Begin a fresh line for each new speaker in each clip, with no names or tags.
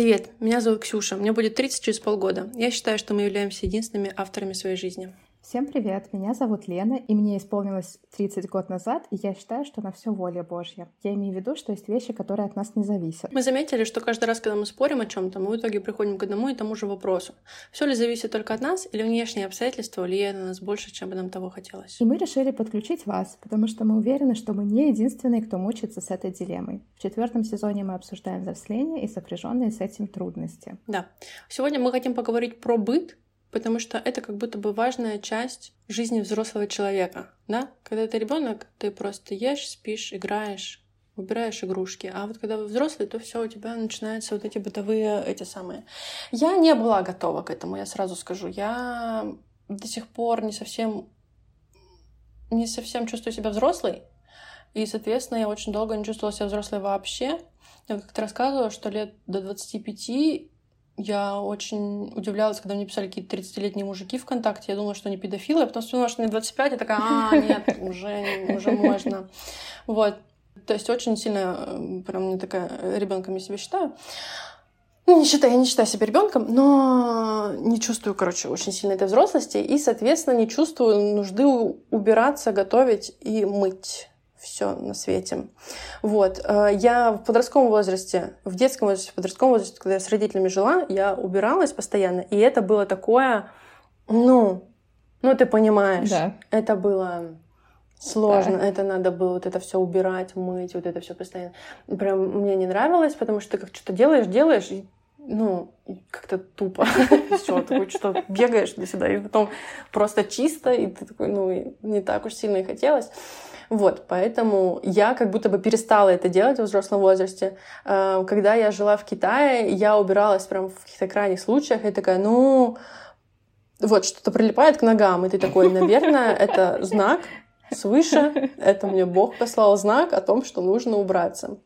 Привет, меня зовут Ксюша, мне будет 30 через полгода. Я считаю, что мы являемся единственными авторами своей жизни.
Всем привет, меня зовут Лена, и мне исполнилось 30 год назад, и я считаю, что на все воля Божья. Я имею в виду, что есть вещи, которые от нас не зависят.
Мы заметили, что каждый раз, когда мы спорим о чем-то, мы в итоге приходим к одному и тому же вопросу. Все ли зависит только от нас, или внешние обстоятельства влияют на нас больше, чем бы нам того хотелось?
И мы решили подключить вас, потому что мы уверены, что мы не единственные, кто мучается с этой дилеммой. В четвертом сезоне мы обсуждаем взросление и сопряженные с этим трудности.
Да. Сегодня мы хотим поговорить про быт, потому что это как будто бы важная часть жизни взрослого человека, да? Когда ты ребенок, ты просто ешь, спишь, играешь, убираешь игрушки. А вот когда вы взрослый, то все у тебя начинаются вот эти бытовые эти самые. Я не была готова к этому, я сразу скажу. Я до сих пор не совсем не совсем чувствую себя взрослой. И, соответственно, я очень долго не чувствовала себя взрослой вообще. Я как-то рассказывала, что лет до 25 я очень удивлялась, когда мне писали какие-то 30-летние мужики ВКонтакте. Я думала, что они педофилы, а потом вспомнила, что мне 25, я такая, а, нет, уже, уже можно. Вот. То есть очень сильно, э, прям не такая ребенком я себя считаю. Ну, не считаю, я не считаю себя ребенком, но не чувствую, короче, очень сильно этой взрослости и, соответственно, не чувствую нужды убираться, готовить и мыть все на свете. Вот. Э, я в подростковом возрасте, в детском возрасте, в подростковом возрасте, когда я с родителями жила, я убиралась постоянно, и это было такое, ну, ну ты понимаешь,
да.
это было сложно, да. это надо было вот это все убирать, мыть, вот это все постоянно. Прям мне не нравилось, потому что ты как что-то делаешь, делаешь, и, ну, как-то тупо. Все, такой что бегаешь для сюда, и потом просто чисто, и ты такой, ну, не так уж сильно и хотелось. Вот, поэтому я как будто бы перестала это делать в взрослом возрасте. Э, когда я жила в Китае, я убиралась прям в каких-то крайних случаях, и такая, ну, вот, что-то прилипает к ногам, и ты такой, наверное, это знак свыше, это мне Бог послал знак о том, что нужно убраться.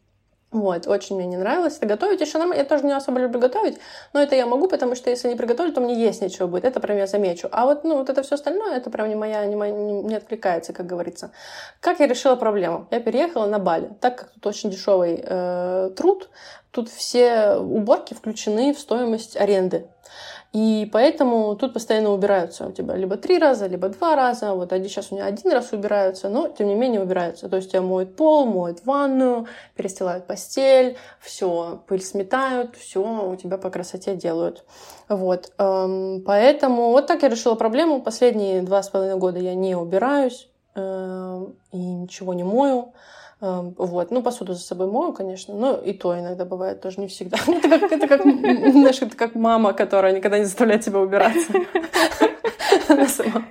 Вот, очень мне не нравилось это готовить. Еще нормально, я тоже не особо люблю готовить, но это я могу, потому что если не приготовлю, то мне есть нечего будет. Это прям я замечу. А вот, ну, вот это все остальное, это прям не моя, не, моя, не, откликается, как говорится. Как я решила проблему? Я переехала на Бали. Так как тут очень дешевый э, труд, тут все уборки включены в стоимость аренды. И поэтому тут постоянно убираются у тебя либо три раза, либо два раза. Вот они сейчас у меня один раз убираются, но тем не менее убираются. То есть тебя моют пол, моют ванную, перестилают постель, все, пыль сметают, все у тебя по красоте делают. Вот. Эм, поэтому вот так я решила проблему. Последние два с половиной года я не убираюсь эм, и ничего не мою. Эм, вот. Ну, посуду за собой мою, конечно, но и то иногда бывает тоже не всегда. Это как, это как, знаешь, это как мама, которая никогда не заставляет тебя убираться. Она сама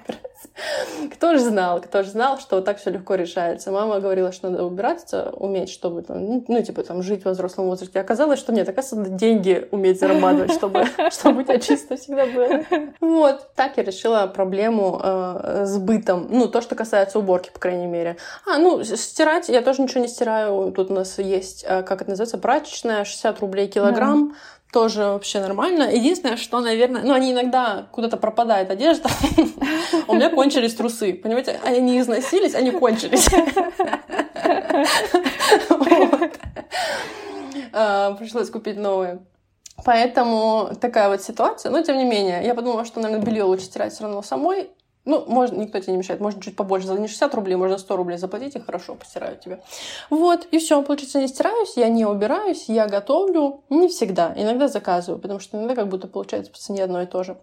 кто же знал, кто же знал, что вот так все легко решается. Мама говорила, что надо убираться, уметь, чтобы там, ну, ну, типа, там, жить в взрослом возрасте. Оказалось, что нет, оказывается, надо деньги уметь зарабатывать, чтобы, чтобы у тебя чисто всегда было. Вот. Так я решила проблему э, с бытом. Ну, то, что касается уборки, по крайней мере. А, ну, стирать я тоже ничего не стираю. Тут у нас есть, э, как это называется, прачечная, 60 рублей килограмм. Да тоже вообще нормально. Единственное, что, наверное, ну, они иногда куда-то пропадает одежда. У меня кончились трусы. Понимаете, они не износились, они кончились. А, пришлось купить новые. Поэтому такая вот ситуация. Но, тем не менее, я подумала, что, наверное, белье лучше стирать все равно самой. Ну, можно, никто тебе не мешает. Можно чуть побольше. За не 60 рублей, можно 100 рублей заплатить, и хорошо постирают тебе. Вот, и все. Получается, не стираюсь, я не убираюсь, я готовлю. Не всегда. Иногда заказываю, потому что иногда как будто получается по цене одно и то же.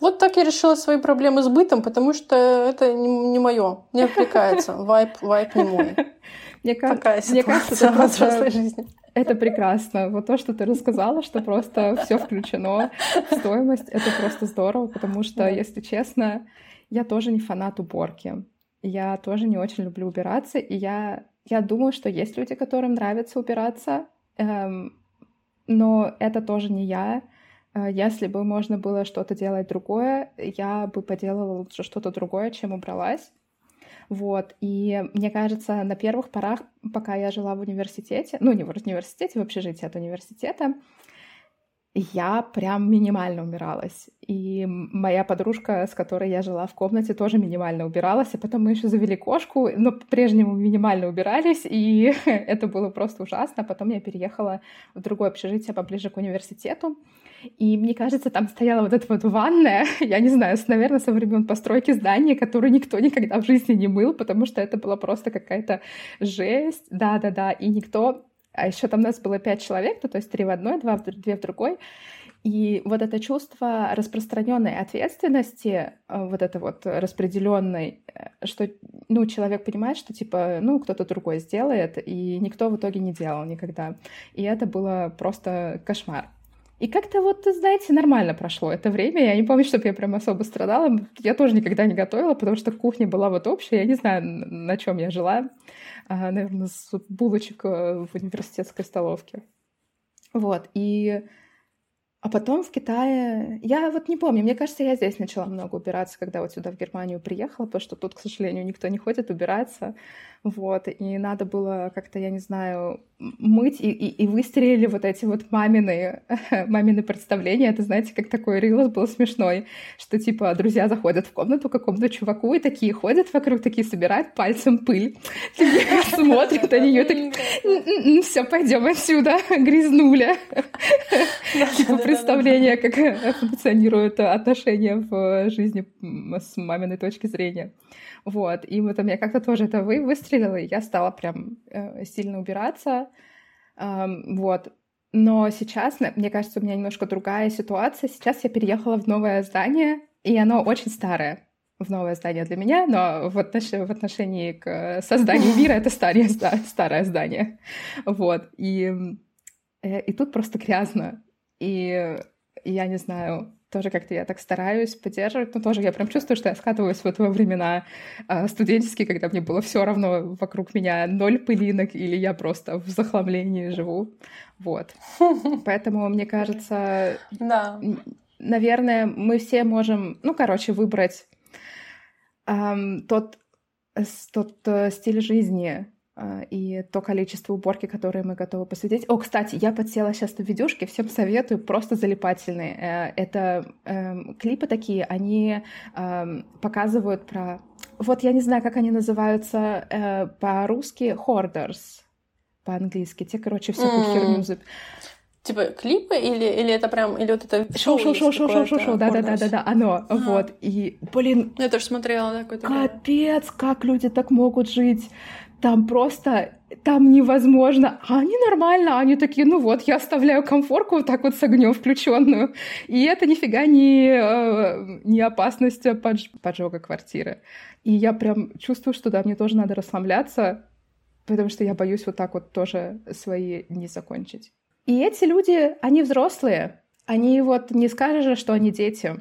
Вот так я решила свои проблемы с бытом, потому что это не, не мое, не отвлекается. Вайп, вайп не мой.
Мне, Такая мне кажется, это просто... жизни. Это прекрасно. Вот то, что ты рассказала, что просто все включено в стоимость, это просто здорово, потому что, если честно, я тоже не фанат уборки. Я тоже не очень люблю убираться, и я, я думаю, что есть люди, которым нравится убираться, эм, но это тоже не я. Э, если бы можно было что-то делать другое, я бы поделала лучше что-то другое, чем убралась. Вот, и мне кажется, на первых порах, пока я жила в университете, ну, не в университете, в общежитии от университета, я прям минимально убиралась. И моя подружка, с которой я жила в комнате, тоже минимально убиралась. А потом мы еще завели кошку, но по-прежнему минимально убирались, и это было просто ужасно. Потом я переехала в другое общежитие поближе к университету. И мне кажется, там стояла вот эта вот ванная, я не знаю, наверное, со времен постройки здания, которую никто никогда в жизни не мыл, потому что это была просто какая-то жесть. Да-да-да, и никто а еще там нас было пять человек, ну, то есть три в одной, два в, две в другой. И вот это чувство распространенной ответственности, э, вот это вот распределенной, э, что, ну, человек понимает, что, типа, ну, кто-то другой сделает, и никто в итоге не делал никогда. И это было просто кошмар. И как-то вот, знаете, нормально прошло это время. Я не помню, чтобы я прям особо страдала. Я тоже никогда не готовила, потому что кухня была вот общая. Я не знаю, на чем я жила. А, наверное, с булочек э, в университетской столовке. Вот. И а потом в Китае... Я вот не помню, мне кажется, я здесь начала много убираться, когда вот сюда в Германию приехала, потому что тут, к сожалению, никто не ходит убираться. Вот, и надо было как-то, я не знаю, мыть, и, и, и выстрелили вот эти вот мамины, мамины представления. Это, знаете, как такой рилос был смешной, что, типа, друзья заходят в комнату к какому-то чуваку и такие ходят вокруг, такие собирают пальцем пыль, смотрят на нее, так, «М-м-м, все, пойдем отсюда, грязнуля. Типа представление, как функционируют отношения в жизни с маминой точки зрения. Вот, и вот у меня как-то тоже это вы выстрелило, и я стала прям э, сильно убираться. Эм, вот. Но сейчас, мне кажется, у меня немножко другая ситуация. Сейчас я переехала в новое здание, и оно очень старое в новое здание для меня, но в, отнош... в отношении к созданию мира это старое, старое здание. Вот. И, э, и тут просто грязно. И я не знаю, тоже как-то я так стараюсь поддерживать, но тоже я прям чувствую, что я скатываюсь вот во времена э, студенческие, когда мне было все равно вокруг меня ноль пылинок, или я просто в захламлении живу. Вот. Поэтому, мне кажется,
да.
наверное, мы все можем, ну, короче, выбрать эм, тот, тот э, стиль жизни, а, и то количество уборки, которое мы готовы посвятить. О, кстати, я подсела сейчас на видюшки, всем советую, просто залипательные. Э, это э, клипы такие, они э, показывают про... Вот я не знаю, как они называются э, по-русски, hoarders по-английски. Те, короче, всякую mm. херню
Типа клипы или, или это прям, или вот это
шоу, шоу, шоу, шоу, шоу, шоу, шоу, да, да, да, да, да, оно, а. вот, и, блин,
я тоже смотрела, да,
какой-то. Капец, как люди так могут жить там просто, там невозможно. А они нормально, они такие, ну вот, я оставляю комфорку вот так вот с огнем включенную. И это нифига не, э, не опасность подж поджога квартиры. И я прям чувствую, что да, мне тоже надо расслабляться, потому что я боюсь вот так вот тоже свои не закончить. И эти люди, они взрослые, они вот не скажешь, что они дети.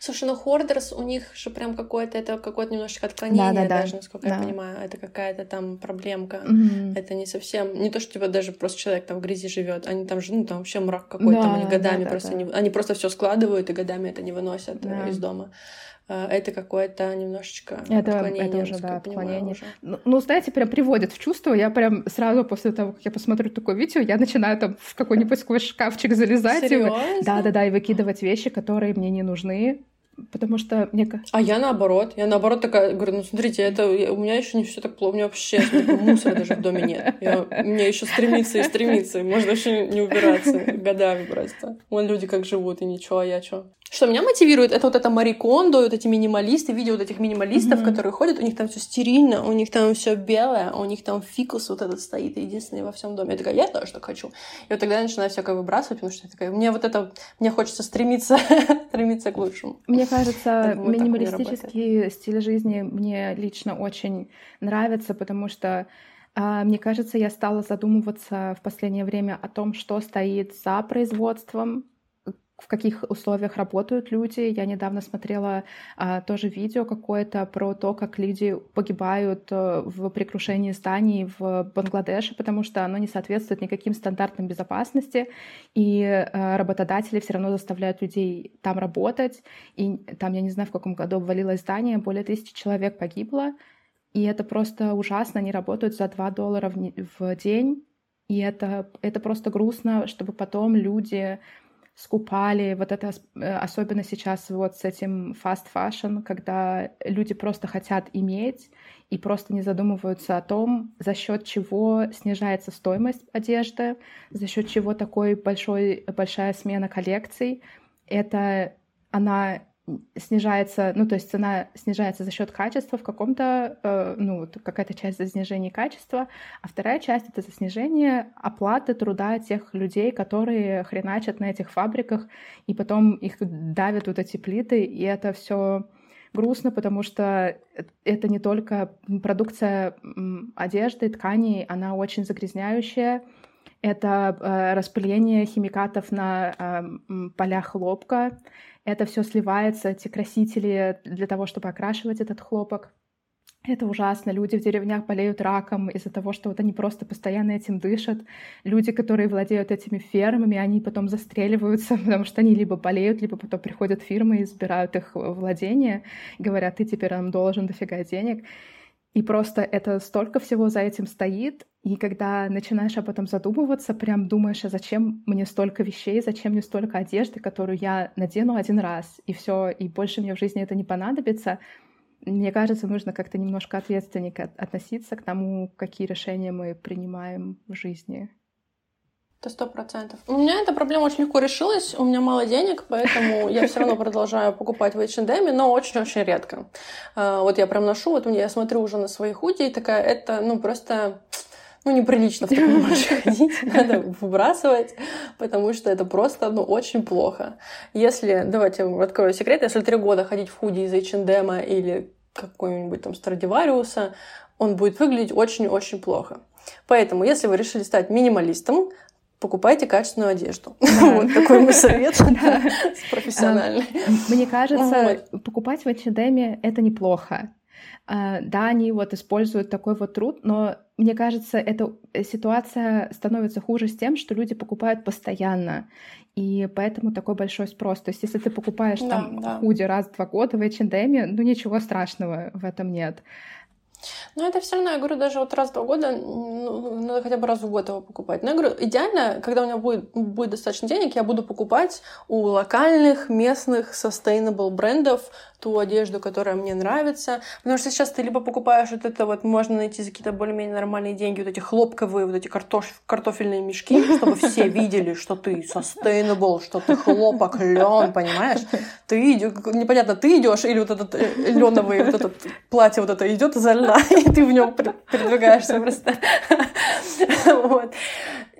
Слушай, ну Хордерс, у них же прям какое-то, это какое-то немножечко отклонение да, да, да. даже, насколько да. я понимаю. Это какая-то там проблемка. Mm-hmm. Это не совсем, не то, что типа даже просто человек там в грязи живет, они там же, ну там вообще мрак какой-то, да, там они годами да, просто, да. Не, они просто все складывают и годами это не выносят да. из дома. А, это какое-то немножечко это, отклонение.
Это уже, да, отклонение. Уже. Ну, ну, знаете, прям приводит в чувство. Я прям сразу после того, как я посмотрю такое видео, я начинаю там в какой-нибудь сквозь шкафчик залезать.
Серьезно?
Да-да-да, и выкидывать вещи, которые мне не нужны потому что мне
А я наоборот. Я наоборот такая говорю, ну смотрите, это у меня еще не все так плохо, у меня вообще мусора даже в доме нет. Я, мне еще стремиться и стремиться, можно вообще не убираться годами просто. Вон люди как живут, и ничего, а я что? Что меня мотивирует, это вот это Марикондо, вот эти минималисты, видео вот этих минималистов, mm-hmm. которые ходят, у них там все стерильно, у них там все белое, у них там фикус вот этот стоит, единственный во всем доме. Я такая, я тоже так хочу. И вот тогда я начинаю всякое выбрасывать, потому что я такая, мне вот это, мне хочется стремиться, стремиться к лучшему.
Мне кажется, минималистический стиль жизни мне лично очень нравится, потому что а, мне кажется, я стала задумываться в последнее время о том, что стоит за производством в каких условиях работают люди. Я недавно смотрела а, тоже видео какое-то про то, как люди погибают а, в прикрушении зданий в Бангладеше, потому что оно не соответствует никаким стандартам безопасности, и а, работодатели все равно заставляют людей там работать. И там, я не знаю, в каком году обвалилось здание, более тысячи человек погибло. И это просто ужасно. Они работают за 2 доллара в, в день. И это, это просто грустно, чтобы потом люди скупали. Вот это э, особенно сейчас вот с этим fast fashion, когда люди просто хотят иметь и просто не задумываются о том, за счет чего снижается стоимость одежды, за счет чего такой большой, большая смена коллекций. Это она снижается, ну, то есть цена снижается за счет качества в каком-то, э, ну, какая-то часть за снижение качества, а вторая часть — это за снижение оплаты труда тех людей, которые хреначат на этих фабриках, и потом их давят вот эти плиты, и это все грустно, потому что это не только продукция одежды, тканей, она очень загрязняющая, это э, распыление химикатов на э, полях хлопка, это все сливается, эти красители для того, чтобы окрашивать этот хлопок. Это ужасно. Люди в деревнях болеют раком из-за того, что вот они просто постоянно этим дышат. Люди, которые владеют этими фермами, они потом застреливаются, потому что они либо болеют, либо потом приходят фирмы и забирают их владение, говорят, ты теперь нам должен дофига денег. И просто это столько всего за этим стоит, и когда начинаешь об этом задумываться, прям думаешь, а зачем мне столько вещей, зачем мне столько одежды, которую я надену один раз, и все, и больше мне в жизни это не понадобится. Мне кажется, нужно как-то немножко ответственнее относиться к тому, какие решения мы принимаем в жизни.
Это сто процентов. У меня эта проблема очень легко решилась. У меня мало денег, поэтому я все равно продолжаю покупать в H&M, но очень-очень редко. А, вот я прям ношу, вот я смотрю уже на свои худи и такая, это, ну, просто ну, неприлично в таком больше ходить, надо выбрасывать, потому что это просто, ну, очень плохо. Если, давайте открою секрет, если три года ходить в худи из H&M или какой-нибудь там Страдивариуса, он будет выглядеть очень-очень плохо. Поэтому, если вы решили стать минималистом, покупайте качественную одежду. Вот такой мой совет профессиональный.
Мне кажется, покупать в H&M это неплохо. А, да, они вот используют такой вот труд, но мне кажется, эта ситуация становится хуже с тем, что люди покупают постоянно. И поэтому такой большой спрос. То есть, если ты покупаешь да, там да. худи раз в два года в H&M, ну ничего страшного в этом нет.
Но это все равно, я говорю, даже вот раз в два года, ну, надо хотя бы раз в год его покупать. Но я говорю, идеально, когда у меня будет, будет достаточно денег, я буду покупать у локальных, местных, sustainable брендов ту одежду, которая мне нравится. Потому что сейчас ты либо покупаешь вот это вот, можно найти за какие-то более-менее нормальные деньги, вот эти хлопковые, вот эти картоф, картофельные мешки, чтобы все видели, что ты sustainable, что ты хлопок, лен, понимаешь? Ты идешь, непонятно, ты идешь или вот этот э, леновый, вот этот платье вот это идет из льна, и ты в нем передвигаешься просто. Вот.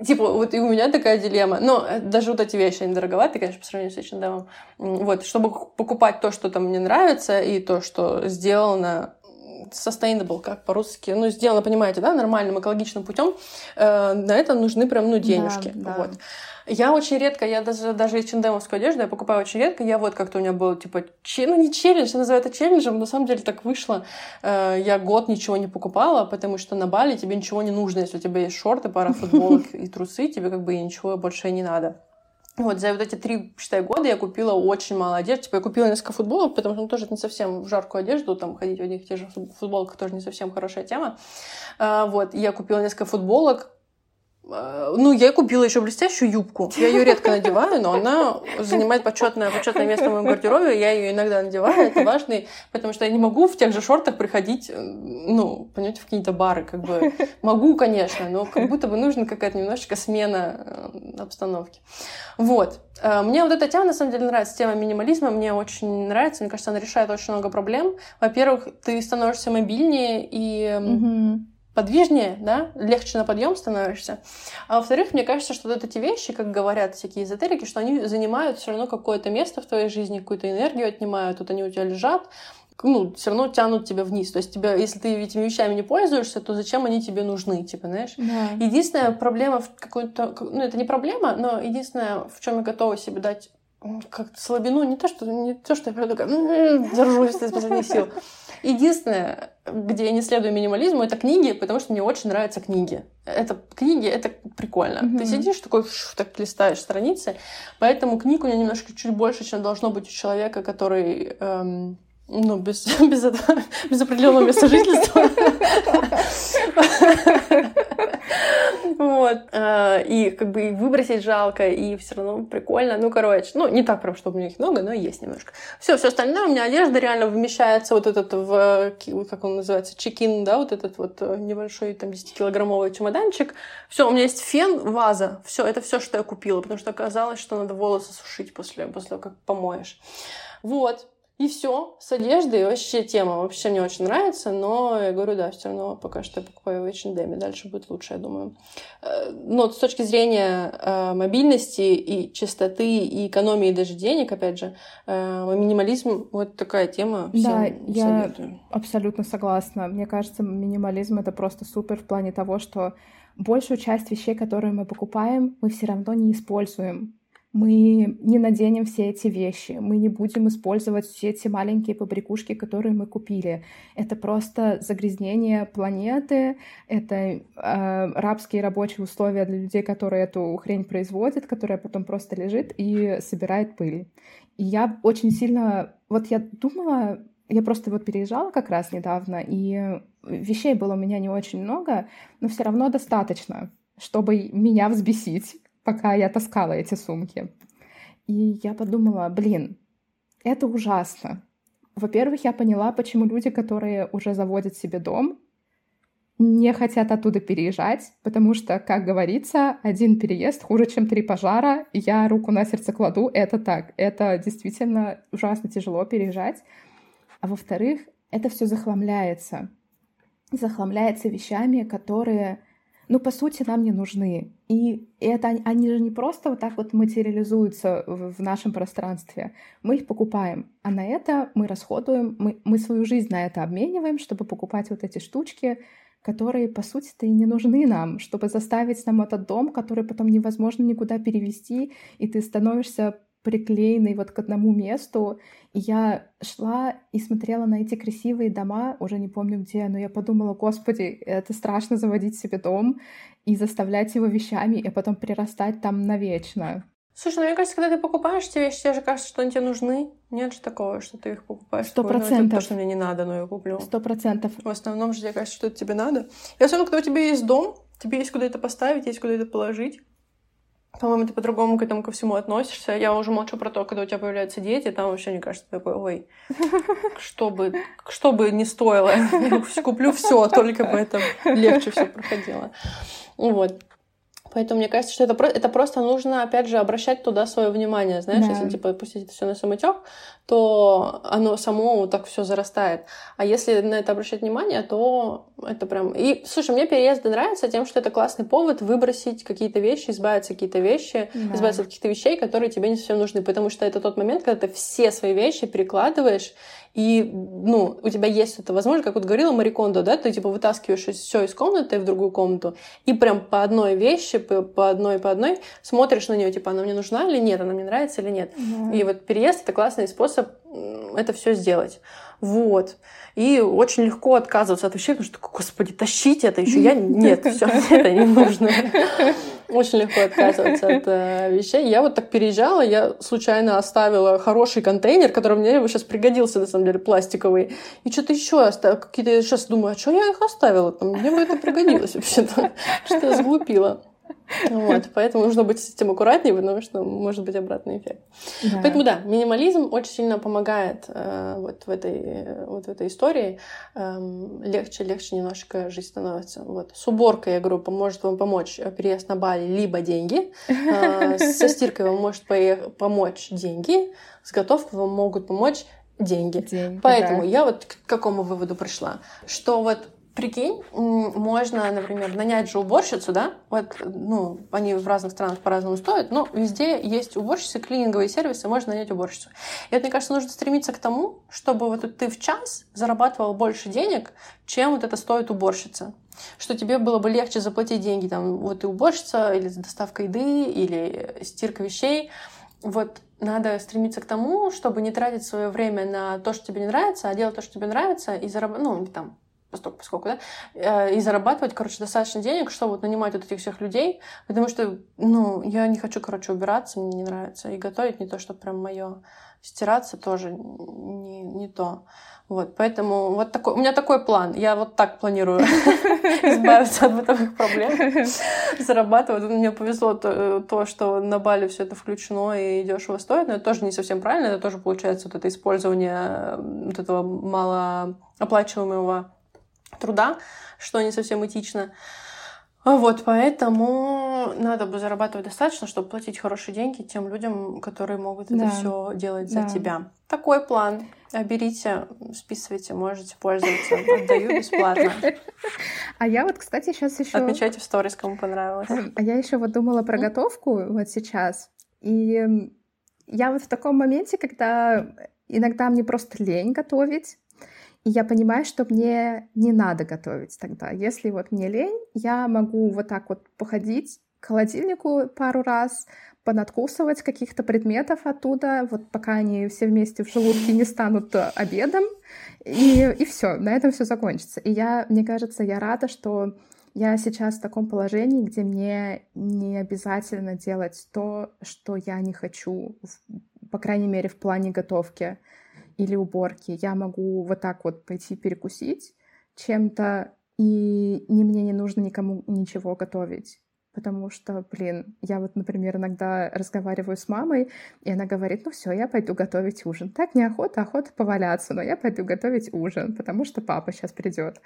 Типа, вот и у меня такая дилемма. Но э, даже вот эти вещи, они дороговаты, конечно, по сравнению с H&M. Вот, чтобы покупать то, что там мне нравится, и то, что сделано sustainable, как по-русски, ну, сделано, понимаете, да, нормальным, экологичным путем, э, на это нужны прям, ну, денежки. Да, да. Вот. Я очень редко, я даже, даже H&M-овскую одежду я покупаю очень редко. Я вот как-то у меня был, типа, че, ну не челлендж, я называю это челленджем, на самом деле так вышло. Э, я год ничего не покупала, потому что на Бали тебе ничего не нужно. Если у тебя есть шорты, пара футболок и трусы, тебе как бы ничего больше не надо. Вот за вот эти три, считай, года я купила очень мало одежды. Типа я купила несколько футболок, потому что ну, тоже не совсем в жаркую одежду, там ходить в одних и тех же футболках тоже не совсем хорошая тема. А, вот, я купила несколько футболок, ну, я купила еще блестящую юбку. Я ее редко надеваю, но она занимает почетное, почетное место в моем гардеробе. Я ее иногда надеваю, это важно, потому что я не могу в тех же шортах приходить, э, ну, понимаете, в какие-то бары. Как бы могу, конечно, но как будто бы нужна какая-то немножечко смена э, обстановки. Вот. Э, мне вот эта тема, на самом деле, нравится, тема минимализма. Мне очень нравится. Мне кажется, она решает очень много проблем. Во-первых, ты становишься мобильнее и... Mm-hmm подвижнее, да, легче на подъем становишься. А во-вторых, мне кажется, что вот эти вещи, как говорят всякие эзотерики, что они занимают все равно какое-то место в твоей жизни, какую-то энергию отнимают, вот они у тебя лежат, ну, все равно тянут тебя вниз. То есть тебя, если ты этими вещами не пользуешься, то зачем они тебе нужны, типа, знаешь? Да. Единственная проблема в какой-то, ну, это не проблема, но единственное, в чем я готова себе дать как-то слабину, не то, что, не то, что я прям такая, держусь из последних сил. Единственное, где я не следую минимализму, это книги, потому что мне очень нравятся книги. Это книги, это прикольно. Mm-hmm. Ты сидишь такой, так листаешь страницы, поэтому книг у меня немножко чуть больше, чем должно быть у человека, который эм, Ну, без, без, этого, без определенного места жительства. Вот. Э, и как бы выбросить жалко, и все равно прикольно. Ну, короче, ну, не так прям, чтобы у меня их много, но есть немножко. Все, все остальное, у меня одежда реально вмещается вот этот в, как он называется, чекин, да, вот этот вот э, небольшой там 10-килограммовый чемоданчик. Все, у меня есть фен, ваза. Все, это все, что я купила, потому что оказалось, что надо волосы сушить после, после как помоешь. Вот. И все, с одеждой вообще тема вообще мне очень нравится, но я говорю, да, все равно пока что я покупаю в H&M, дальше будет лучше, я думаю. Э, но с точки зрения э, мобильности и чистоты, и экономии даже денег, опять же, э, минимализм вот такая тема.
Да, я советую. абсолютно согласна. Мне кажется, минимализм это просто супер в плане того, что большую часть вещей, которые мы покупаем, мы все равно не используем мы не наденем все эти вещи, мы не будем использовать все эти маленькие побрякушки, которые мы купили. Это просто загрязнение планеты, это э, рабские рабочие условия для людей, которые эту хрень производят, которая потом просто лежит и собирает пыль. И я очень сильно... Вот я думала, я просто вот переезжала как раз недавно, и вещей было у меня не очень много, но все равно достаточно, чтобы меня взбесить пока я таскала эти сумки. И я подумала, блин, это ужасно. Во-первых, я поняла, почему люди, которые уже заводят себе дом, не хотят оттуда переезжать, потому что, как говорится, один переезд хуже, чем три пожара. Я руку на сердце кладу, это так. Это действительно ужасно тяжело переезжать. А во-вторых, это все захламляется. Захламляется вещами, которые ну, по сути, нам не нужны. И это они же не просто вот так вот материализуются в, нашем пространстве. Мы их покупаем, а на это мы расходуем, мы, мы свою жизнь на это обмениваем, чтобы покупать вот эти штучки, которые, по сути-то, и не нужны нам, чтобы заставить нам этот дом, который потом невозможно никуда перевести, и ты становишься приклеенный вот к одному месту. И я шла и смотрела на эти красивые дома, уже не помню где, но я подумала, господи, это страшно заводить себе дом и заставлять его вещами, и потом прирастать там навечно.
Слушай, ну мне кажется, когда ты покупаешь эти вещи, тебе же кажется, что они тебе нужны. Нет же такого, что ты их покупаешь.
Сто процентов. Ну,
то, что мне не надо, но я куплю.
Сто процентов.
В основном же тебе кажется, что это тебе надо. И особенно, когда у тебя есть дом, тебе есть куда это поставить, есть куда это положить. По-моему, ты по-другому к этому ко всему относишься. Я уже молчу про то, когда у тебя появляются дети, там вообще, мне кажется, такой, ой, что бы, что бы не стоило, я куплю все, только бы это легче все проходило. Вот. Поэтому мне кажется, что это, это просто нужно, опять же, обращать туда свое внимание. Знаешь, да. если типа пустить это все на самотек, то оно само так все зарастает. А если на это обращать внимание, то это прям... И, слушай, мне переезды нравятся тем, что это классный повод выбросить какие-то вещи, избавиться от какие-то вещи, да. избавиться от каких-то вещей, которые тебе не совсем нужны. Потому что это тот момент, когда ты все свои вещи перекладываешь и, ну, у тебя есть это возможность, как вот говорила Марикондо, да, ты, типа, вытаскиваешь все из комнаты в другую комнату, и прям по одной вещи, по, по одной, по одной смотришь на нее, типа, она мне нужна или нет, она мне нравится или нет. Да. И вот переезд — это классный способ это все сделать. Вот. И очень легко отказываться от вещей, потому что, господи, тащить это еще я нет, все это не нужно. Очень легко отказываться от э, вещей. Я вот так переезжала, я случайно оставила хороший контейнер, который мне сейчас пригодился, на самом деле, пластиковый. И что-то еще оставила. Какие-то я сейчас думаю, а что я их оставила? Там, мне бы это пригодилось вообще-то. Что я сглупила. Вот, поэтому нужно быть с этим аккуратнее, потому что может быть обратный эффект. Да. Поэтому да, минимализм очень сильно помогает э, вот, в этой, вот в этой истории. Эм, легче, легче немножко жизнь становится. Вот. С уборкой, я говорю, поможет вам помочь переезд на Бали, либо деньги. Э, со стиркой вам может помочь деньги. С готовкой вам могут помочь деньги. деньги Поэтому да. я вот к какому выводу пришла? Что вот Прикинь, можно, например, нанять же уборщицу, да? Вот, ну, они в разных странах по-разному стоят, но везде есть уборщицы, клининговые сервисы, можно нанять уборщицу. И вот, мне кажется, нужно стремиться к тому, чтобы вот ты в час зарабатывал больше денег, чем вот это стоит уборщица. Что тебе было бы легче заплатить деньги, там, вот и уборщица, или доставка еды, или стирка вещей. Вот надо стремиться к тому, чтобы не тратить свое время на то, что тебе не нравится, а делать то, что тебе нравится, и заработать, ну, там, поскольку, поскольку да, э, и зарабатывать, короче, достаточно денег, чтобы вот нанимать вот этих всех людей, потому что, ну, я не хочу, короче, убираться, мне не нравится, и готовить не то, что прям мое, стираться тоже не, не то. Вот, поэтому вот такой, у меня такой план. Я вот так планирую избавиться от бытовых проблем, зарабатывать. Мне повезло то, то, что на Бали все это включено и дешево стоит, но это тоже не совсем правильно. Это тоже получается вот это использование вот этого малооплачиваемого труда, что не совсем этично. Вот, поэтому надо бы зарабатывать достаточно, чтобы платить хорошие деньги тем людям, которые могут да. это все делать за да. тебя. Такой план. Берите, списывайте, можете пользоваться. Отдаю бесплатно.
А я вот, кстати, сейчас еще...
Отмечайте в сторис, кому понравилось.
А я еще вот думала про готовку вот сейчас. И я вот в таком моменте, когда иногда мне просто лень готовить, и я понимаю, что мне не надо готовить тогда. Если вот мне лень, я могу вот так вот походить к холодильнику пару раз, понадкусывать каких-то предметов оттуда, вот пока они все вместе в желудке не станут э, обедом, и, и все, на этом все закончится. И я, мне кажется, я рада, что я сейчас в таком положении, где мне не обязательно делать то, что я не хочу, по крайней мере, в плане готовки или уборки. Я могу вот так вот пойти перекусить чем-то, и не мне не нужно никому ничего готовить. Потому что, блин, я вот, например, иногда разговариваю с мамой, и она говорит, ну все, я пойду готовить ужин. Так неохота, охота поваляться, но я пойду готовить ужин, потому что папа сейчас придет.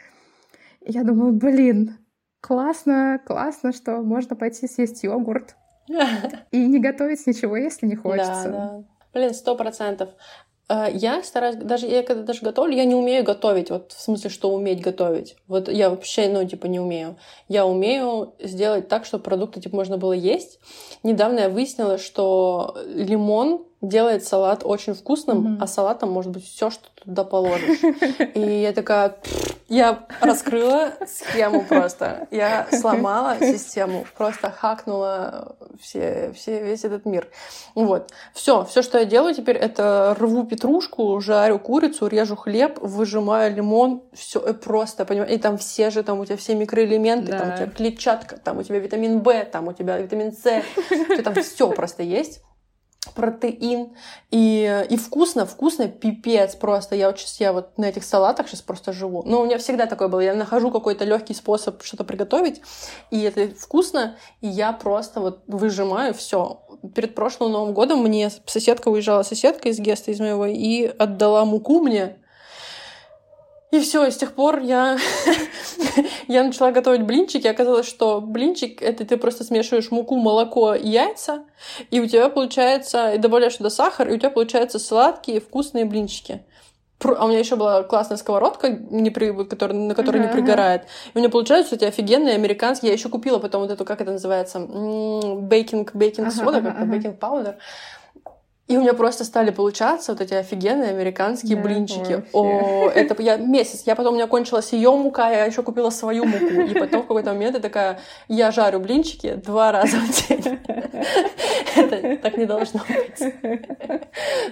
И я думаю, блин, классно, классно, что можно пойти съесть йогурт и не готовить ничего, если не хочется.
Да, да. Блин, сто процентов. Э, я стараюсь, даже я когда даже готовлю, я не умею готовить, вот в смысле, что уметь готовить. Вот я вообще, ну, типа, не умею. Я умею сделать так, чтобы продукты, типа, можно было есть. Недавно я выяснила, что лимон делает салат очень вкусным, mm-hmm. а салатом может быть все, что туда положишь. И я такая, я раскрыла схему просто. Я сломала систему, просто хакнула все, все, весь этот мир. Вот. Все, все, что я делаю теперь, это рву петрушку, жарю курицу, режу хлеб, выжимаю лимон, все просто, понимаешь, и там все же, там у тебя все микроэлементы, да. там у тебя клетчатка, там у тебя витамин В, там у тебя витамин С, там все просто есть протеин и, и вкусно, вкусно, пипец просто. Я вот сейчас я вот на этих салатах сейчас просто живу. Но у меня всегда такое было. Я нахожу какой-то легкий способ что-то приготовить, и это вкусно, и я просто вот выжимаю все. Перед прошлым Новым годом мне соседка уезжала, соседка из Геста, из моего, и отдала муку мне, и все, и с тех пор я, я начала готовить блинчики. Оказалось, что блинчик — это ты просто смешиваешь муку, молоко и яйца, и у тебя получается, и добавляешь туда сахар, и у тебя получаются сладкие вкусные блинчики. А у меня еще была классная сковородка, не при, который, на которой uh-huh. не пригорает. И у меня получаются эти офигенные американские. Я еще купила потом вот эту, как это называется, бейкинг, бейкинг сода, как-то бейкинг паудер. И у меня просто стали получаться вот эти офигенные американские да, блинчики. Вообще. О, это я месяц. Я потом у меня кончилась ее мука, я еще купила свою муку. И потом в какой-то момент я такая, я жарю блинчики два раза в день. Это так не должно быть.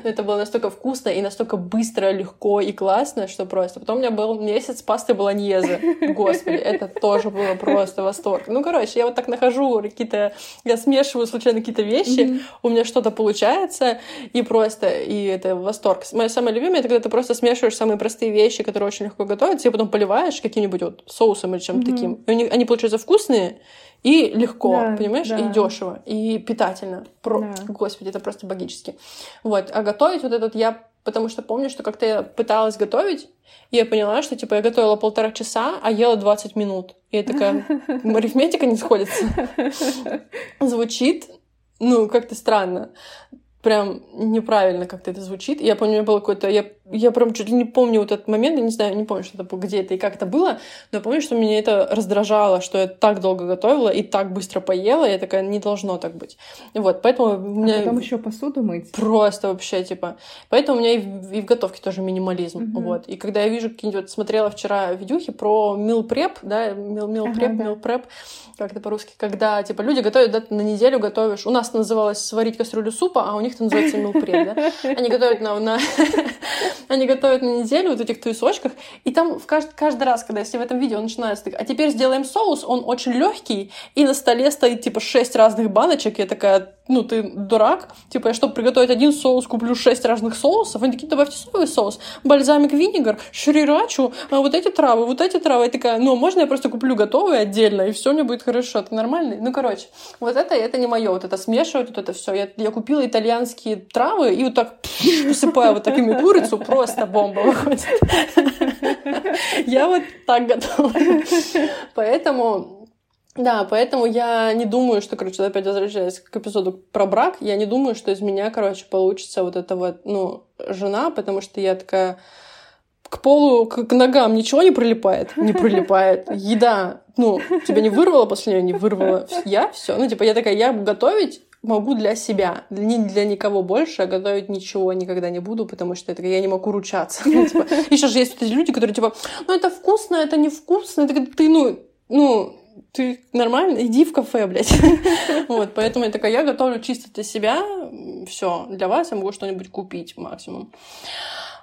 Но это было настолько вкусно и настолько быстро, легко и классно, что просто. Потом у меня был месяц пасты болоньезе. Господи, это тоже было просто восторг. Ну, короче, я вот так нахожу какие-то... Я смешиваю случайно какие-то вещи, у меня что-то получается, и просто, и это восторг. Моя самая любимая, это когда ты просто смешиваешь самые простые вещи, которые очень легко готовятся, и потом поливаешь каким-нибудь вот соусом или чем-то mm-hmm. таким. И они, они получаются вкусные, и легко, да, понимаешь, да. и дешево, и питательно. Про... Да. Господи, это просто богически. Вот. А готовить вот этот я Потому что помню, что как-то я пыталась готовить, и я поняла, что типа я готовила полтора часа, а ела 20 минут. И я такая, арифметика не сходится. Звучит, ну, как-то странно прям неправильно как-то это звучит. Я помню, у меня было какое-то... Я, я прям чуть ли не помню вот этот момент, я не знаю, не помню, что это где это и как это было, но я помню, что меня это раздражало, что я так долго готовила и так быстро поела, я такая, не должно так быть. Вот, поэтому у меня...
А потом еще посуду мыть?
Просто вообще, типа... Поэтому у меня и в, и в готовке тоже минимализм, угу. вот. И когда я вижу какие-нибудь... смотрела вчера видюхи про meal prep, да, meal, meal prep, да. meal prep, как это по-русски, когда, типа, люди готовят, да, на неделю готовишь. У нас называлось сварить кастрюлю супа, а у них это называется милпред, да? Они готовят на, на, они готовят на неделю вот этих туесочках, и там в каждый, каждый раз, когда если в этом видео начинается, а теперь сделаем соус, он очень легкий, и на столе стоит типа шесть разных баночек, я такая, ну ты дурак, типа я чтобы приготовить один соус, куплю шесть разных соусов, они такие, добавьте соевый соус, бальзамик, винегар, шрирачу, а вот эти травы, вот эти травы, я такая, ну можно я просто куплю готовый отдельно, и все у меня будет хорошо, ты нормальный? Ну короче, вот это, это не мое, вот это смешивать, вот это все. Я, я купила итальянские травы и вот так посыпаю вот такими курицу, просто бомба выходит. Я вот так готовлю. Поэтому да, поэтому я не думаю, что, короче, опять возвращаясь к эпизоду про брак, я не думаю, что из меня, короче, получится вот эта вот, ну, жена, потому что я такая к полу, к, к ногам ничего не прилипает? Не прилипает. Еда, ну, тебя не вырвало после нее, не вырвало. Я все. Ну, типа, я такая, я готовить могу для себя, не для никого больше, а готовить ничего никогда не буду, потому что это я не могу ручаться. Ну, типа, еще же есть эти люди, которые типа, ну это вкусно, это невкусно, ты, ну, ну, ты нормально, иди в кафе, блядь. вот, поэтому я такая, я готовлю чисто для себя, все, для вас я могу что-нибудь купить максимум.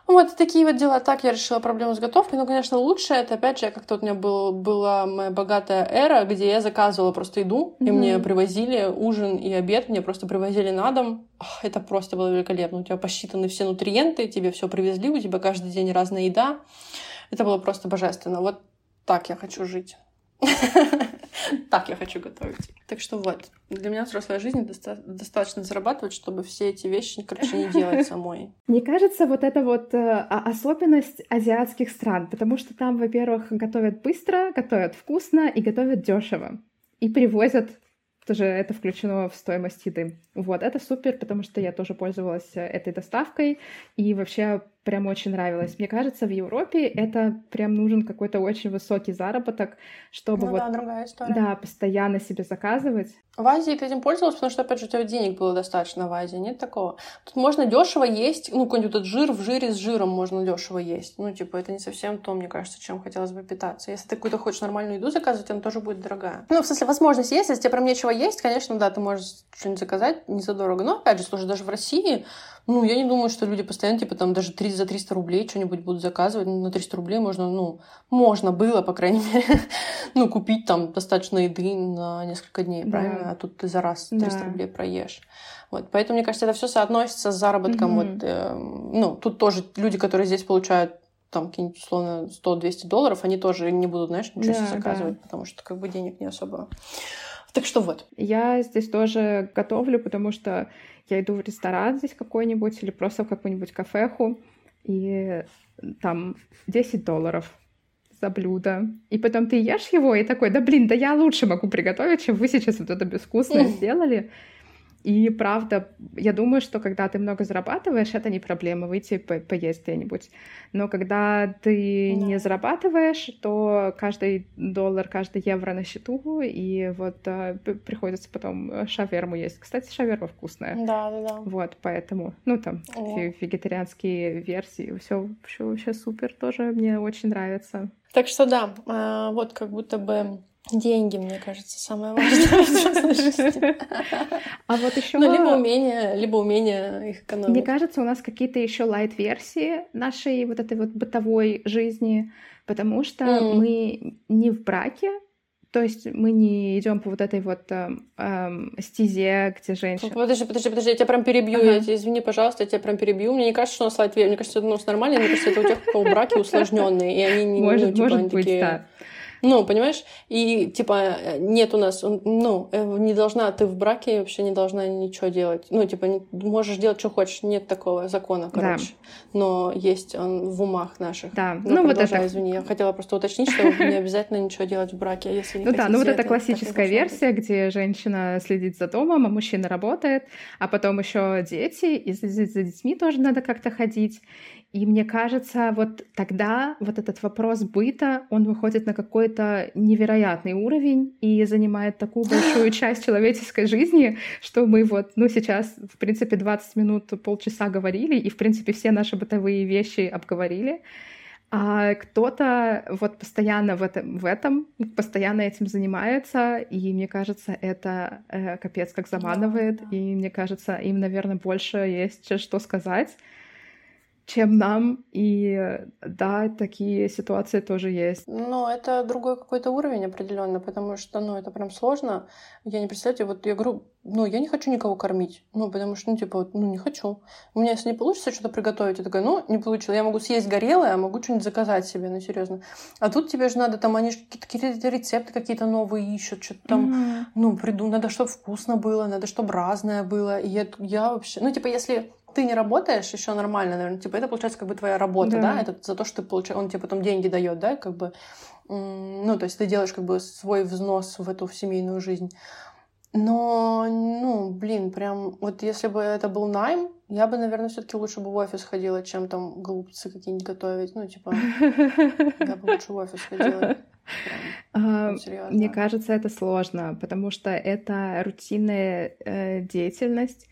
Вот такие вот дела. Так я решила проблему с готовкой. Ну, конечно, лучше это, опять же, как-то вот у меня был, была моя богатая эра, где я заказывала просто еду, mm-hmm. и мне привозили ужин и обед, мне просто привозили на дом. Ох, это просто было великолепно. У тебя посчитаны все нутриенты, тебе все привезли, у тебя каждый день разная еда. Это было просто божественно. Вот так я хочу жить. Так я хочу готовить. Так что вот, для меня взрослая жизнь доста- достаточно зарабатывать, чтобы все эти вещи, короче, не делать самой.
Мне кажется, вот это вот э, особенность азиатских стран, потому что там, во-первых, готовят быстро, готовят вкусно и готовят дешево. И привозят тоже это включено в стоимость еды. Вот, это супер, потому что я тоже пользовалась э, этой доставкой, и вообще прям очень нравилось. Мне кажется, в Европе это прям нужен какой-то очень высокий заработок, чтобы ну, вот...
Да, другая история.
Да, постоянно себе заказывать.
В Азии ты этим пользовалась, потому что, опять же, у тебя денег было достаточно в Азии, нет такого. Тут можно дешево есть, ну, какой-нибудь этот жир в жире с жиром можно дешево есть. Ну, типа, это не совсем то, мне кажется, чем хотелось бы питаться. Если ты какую-то хочешь нормальную еду заказывать, она тоже будет дорогая. Ну, в смысле, возможность есть, если тебе прям нечего есть, конечно, да, ты можешь что-нибудь заказать не за дорого. Но, опять же, слушай, даже в России ну, я не думаю, что люди постоянно, типа, там, даже 3, за 300 рублей что-нибудь будут заказывать. На 300 рублей можно, ну, можно было, по крайней мере, ну, купить там достаточно еды на несколько дней, да. правильно? А тут ты за раз 300 да. рублей проешь. Вот, поэтому, мне кажется, это все соотносится с заработком. Mm-hmm. Вот, э, ну, тут тоже люди, которые здесь получают там какие-нибудь, условно, 100-200 долларов, они тоже не будут, знаешь, ничего да, себе заказывать, да. потому что как бы денег не особо. Так что вот.
Я здесь тоже готовлю, потому что я иду в ресторан здесь какой-нибудь или просто в какую-нибудь кафеху, и там 10 долларов за блюдо. И потом ты ешь его и такой, да блин, да я лучше могу приготовить, чем вы сейчас вот это безвкусное сделали. И правда, я думаю, что когда ты много зарабатываешь, это не проблема выйти по поесть где-нибудь. Но когда ты да. не зарабатываешь, то каждый доллар, каждый евро на счету, и вот а, приходится потом шаверму есть. Кстати, шаверма вкусная.
Да, да, да.
Вот, поэтому, ну там, О. вегетарианские версии, все, все вообще супер тоже, мне очень нравится.
Так что да, а, вот как будто бы Деньги, мне кажется, самое важное.
А вот еще...
Ну, либо умение, либо умение их экономить.
Мне кажется, у нас какие-то еще лайт-версии нашей вот этой вот бытовой жизни, потому что mm. мы не в браке, то есть мы не идем по вот этой вот эм, эм, стезе, где женщина.
Подожди, подожди, подожди, я тебя прям перебью. Ага. Я тебя, извини, пожалуйста, я тебя прям перебью. Мне не кажется, что у нас лайт Мне кажется, это у нас нормально. Мне кажется, это у тех, у кого браки усложненные, и они не
может,
ну, типа,
может
они
быть,
такие...
да.
Ну, понимаешь? И, типа, нет у нас, ну, э, не должна, ты в браке вообще не должна ничего делать. Ну, типа, не, можешь делать, что хочешь, нет такого закона, короче. Да. Но есть он в умах наших.
Да,
ну,
ну вот это...
извини, я хотела просто уточнить, что не обязательно ничего делать в браке, если не
Ну да, ну вот это классическая версия, где женщина следит за домом, а мужчина работает, а потом еще дети, и за детьми тоже надо как-то ходить. И мне кажется, вот тогда вот этот вопрос быта, он выходит на какой-то невероятный уровень и занимает такую большую часть человеческой жизни, что мы вот, ну, сейчас, в принципе, 20 минут, полчаса говорили, и, в принципе, все наши бытовые вещи обговорили. А кто-то вот постоянно в этом, в этом, постоянно этим занимается, и мне кажется, это э, капец как заманывает, да, да. и мне кажется, им, наверное, больше есть что сказать чем нам. И да, такие ситуации тоже есть.
Ну, это другой какой-то уровень определенно, потому что, ну, это прям сложно. Я не представляю, вот я говорю, ну, я не хочу никого кормить. Ну, потому что, ну, типа, вот, ну, не хочу. У меня, если не получится что-то приготовить, я такая, ну, не получилось. Я могу съесть горелое, а могу что-нибудь заказать себе, ну, серьезно. А тут тебе же надо там, они же какие-то рецепты какие-то новые ищут, что-то там, mm-hmm. ну, приду, надо, чтобы вкусно было, надо, чтобы разное было. И я, я вообще, ну, типа, если ты не работаешь, еще нормально, наверное, типа, это получается как бы твоя работа, да, да? это за то, что ты получаешь, он тебе потом деньги дает, да, как бы, ну, то есть ты делаешь как бы свой взнос в эту в семейную жизнь. Но, ну, блин, прям, вот если бы это был найм, я бы, наверное, все таки лучше бы в офис ходила, чем там голубцы какие-нибудь готовить. Ну, типа, я бы лучше в офис ходила.
А, мне кажется, это сложно, потому что это рутинная э, деятельность.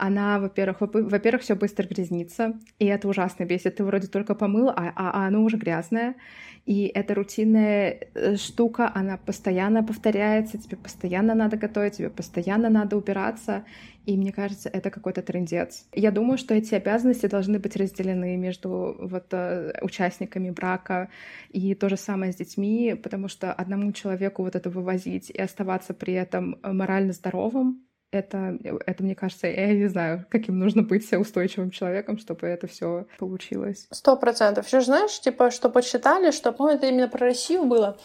Она, во-первых, во-первых, все быстро грязнится, и это ужасно бесит. Ты вроде только помыл, а, а, а оно уже грязное. И эта рутинная э, штука, она постоянно повторяется, тебе постоянно надо готовить, тебе постоянно надо убираться. И мне кажется, это какой-то трендец. Я думаю, что эти обязанности должны быть разделены между вот э, участниками брака и то же самое с детьми, потому что одному человеку вот это вывозить и оставаться при этом морально здоровым, это, это, мне кажется, я не знаю, каким нужно быть устойчивым человеком, чтобы это все получилось.
Сто процентов. Еще знаешь, типа, что подсчитали, что, по-моему, это именно про Россию было,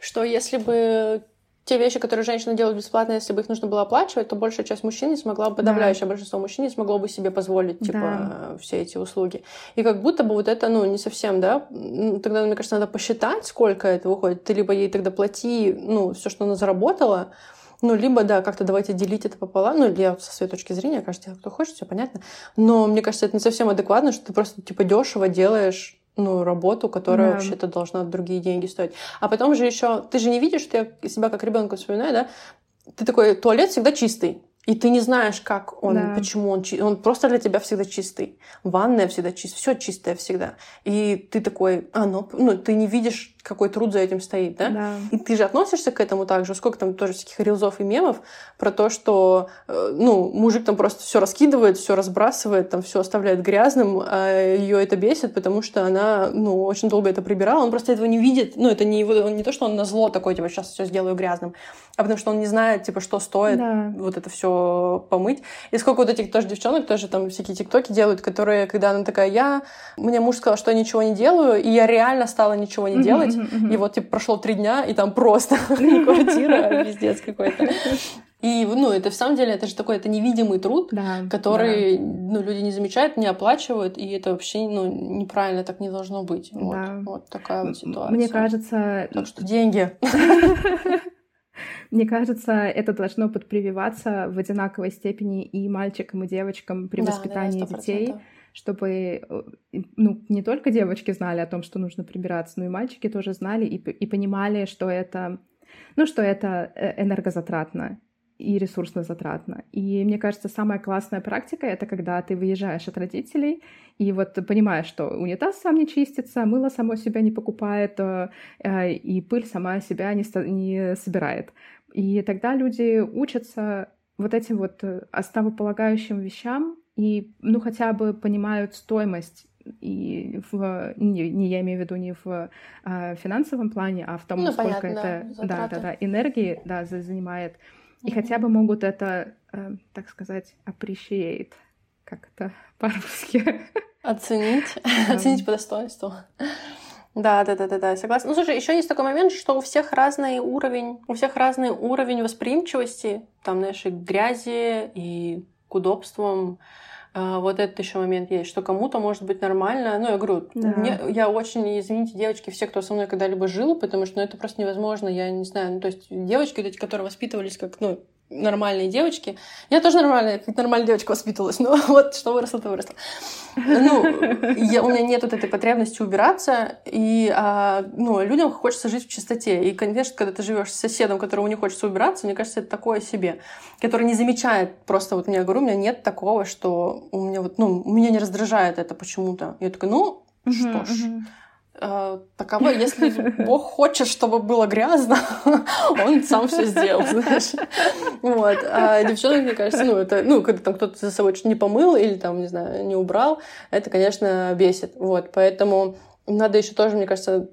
что если бы те вещи, которые женщины делают бесплатно, если бы их нужно было оплачивать, то большая часть мужчин не смогла бы, подавляющее да. большинство мужчин не смогло бы себе позволить, типа, да. все эти услуги. И как будто бы вот это, ну, не совсем, да, тогда, мне кажется, надо посчитать, сколько это выходит. Ты либо ей тогда плати, ну, все, что она заработала, ну, либо, да, как-то давайте делить это пополам. Ну, я со своей точки зрения, кажется, кто хочет, все понятно. Но мне кажется, это не совсем адекватно, что ты просто, типа, дешево делаешь ну, работу, которая да. вообще-то должна другие деньги стоить. А потом же еще, ты же не видишь, что я себя как ребенка вспоминаю, да? Ты такой, туалет всегда чистый. И ты не знаешь, как он, да. почему он чистый. Он просто для тебя всегда чистый. Ванная всегда чистая, все чистое всегда. И ты такой, а, ну, ну, ты не видишь какой труд за этим стоит, да?
да?
И ты же относишься к этому также. Сколько там тоже всяких рилзов и мемов про то, что, э, ну, мужик там просто все раскидывает, все разбрасывает, там все оставляет грязным, а ее это бесит, потому что она, ну, очень долго это прибирала. Он просто этого не видит. Ну, это не его, не то, что он на зло такой, типа, сейчас все сделаю грязным, а потому что он не знает, типа, что стоит да. вот это все помыть. И сколько вот этих тоже девчонок тоже там всякие тиктоки делают, которые, когда она такая, я, мне муж сказал, что я ничего не делаю, и я реально стала ничего не делать, и вот, типа, прошло три дня, и там просто квартира, пиздец какой-то. И, ну, это в самом деле, это же такой, это невидимый труд, да, который, да. ну, люди не замечают, не оплачивают, и это вообще, ну, неправильно так не должно быть. Вот, да. вот такая вот ситуация.
Мне кажется...
Так что деньги.
Мне кажется, это должно подпрививаться в одинаковой степени и мальчикам, и девочкам при воспитании детей чтобы э, ну, не только девочки знали о том, что нужно прибираться, но и мальчики тоже знали и, и понимали, что это, ну, что это э, энергозатратно и ресурсно затратно. И мне кажется, самая классная практика — это когда ты выезжаешь от родителей и вот понимаешь, что унитаз сам не чистится, мыло само себя не покупает, э, и пыль сама себя не, не собирает. И тогда люди учатся вот этим вот основополагающим вещам, и, ну, хотя бы понимают стоимость и в, не, не я имею в виду не в а, финансовом плане, а в том, ну, сколько понятно, это да, да, да, да, энергии да, занимает. И mm-hmm. хотя бы могут это, э, так сказать, appreciate, как это по-русски.
Оценить, оценить по достоинству. Да, да, да, да, да, согласна. Ну, слушай, еще есть такой момент, что у всех разный уровень, у всех разный уровень восприимчивости, там, знаешь, и грязи, и к удобствам, а, вот этот еще момент есть, что кому-то может быть нормально. Ну, я говорю, да. мне, я очень, извините, девочки, все, кто со мной когда-либо жил, потому что ну, это просто невозможно. Я не знаю, ну, то есть девочки, вот эти, которые воспитывались как, ну, нормальные девочки. Я тоже нормальная, как нормальная девочка воспитывалась, но вот что выросла, то выросла. Ну, я, у меня нет вот этой потребности убираться, и а, ну, людям хочется жить в чистоте. И, конечно, когда ты живешь с соседом, которому не хочется убираться, мне кажется, это такое себе, который не замечает просто, вот я говорю, у меня нет такого, что у меня вот, ну, меня не раздражает это почему-то. Я такая, ну, что ж, э, таково, если Бог хочет, чтобы было грязно, он сам все сделал, знаешь. Вот. А девчонок, мне кажется, ну, это, ну, когда там кто-то за собой что-то не помыл или там, не знаю, не убрал, это, конечно, бесит. Вот. Поэтому надо еще тоже, мне кажется,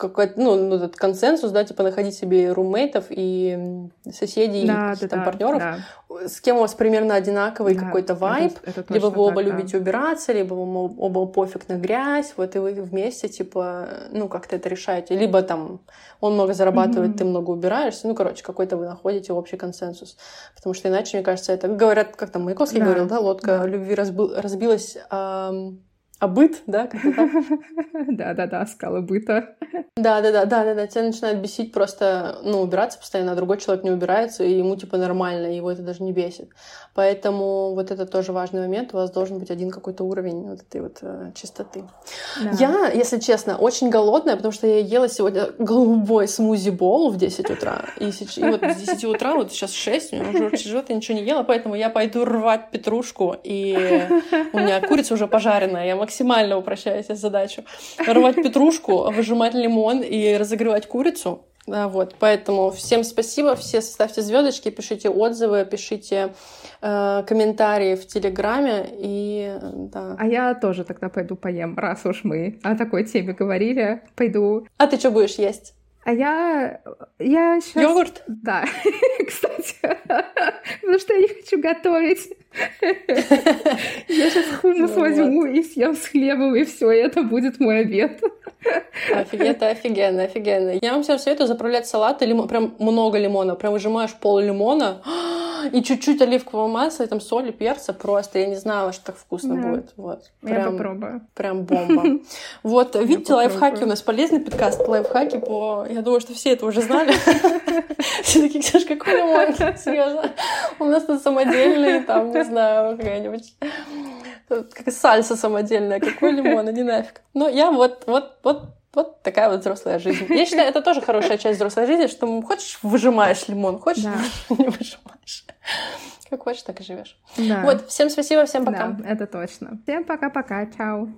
какой-то, ну, ну, этот консенсус, да, типа находить себе румейтов и соседей, да, и да, там, да, партнеров, да. с кем у вас примерно одинаковый да, какой-то вайб, это, это либо вы оба так, любите да. убираться, либо вам оба пофиг на грязь, вот и вы вместе, типа, ну, как-то это решаете, либо там он много зарабатывает, mm-hmm. ты много убираешься, ну, короче, какой-то вы находите общий консенсус, потому что иначе, мне кажется, это, говорят, как там Маяковский да. говорил, да, лодка да. любви разбил, разбилась... Эм, а быт, да?
Да-да-да, скалы быта.
Да-да-да, да-да-да, тебя начинает бесить просто, ну, убираться постоянно, а другой человек не убирается, и ему, типа, нормально, его это даже не бесит. Поэтому вот это тоже важный момент, у вас должен быть один какой-то уровень вот этой вот э, чистоты. Да. Я, если честно, очень голодная, потому что я ела сегодня голубой смузи-бол в 10 утра, и, и вот с 10 утра, вот сейчас 6, у меня уже живет, я ничего не ела, поэтому я пойду рвать петрушку, и у меня курица уже пожаренная, я максимально упрощаю себе задачу. Рвать петрушку, выжимать лимон и разогревать курицу. Да, вот, поэтому всем спасибо, все ставьте звездочки, пишите отзывы, пишите э, комментарии в Телеграме и да.
А я тоже тогда пойду поем, раз уж мы о такой теме говорили, пойду.
А ты что будешь есть?
А я... я сейчас...
Йогурт?
Да, кстати. Потому что я не хочу готовить. Я сейчас хумус ну возьму и съем с хлебом, и все, это будет мой обед.
Офигенно, офигенно, офигенно. Я вам всем советую заправлять салат, лимон, прям много лимона, прям выжимаешь пол лимона, и чуть-чуть оливкового масла, и там соли, перца просто. Я не знала, что так вкусно да. будет. Вот.
Прям, я попробую.
Прям бомба. Вот, видите, лайфхаки у нас полезный подкаст. Лайфхаки по... Я думаю, что все это уже знали. Все такие, Ксюш, какой лимон? Серьезно. У нас тут самодельный, там, не знаю, какая-нибудь как сальса самодельная, какой лимон, не нафиг. Но я вот, вот, вот вот такая вот взрослая жизнь. Я считаю, это тоже хорошая часть взрослой жизни, что хочешь, выжимаешь лимон, хочешь, да. не выжимаешь. Как хочешь, так и живешь. Да. Вот, всем спасибо, всем пока.
Да, это точно. Всем пока-пока, чао.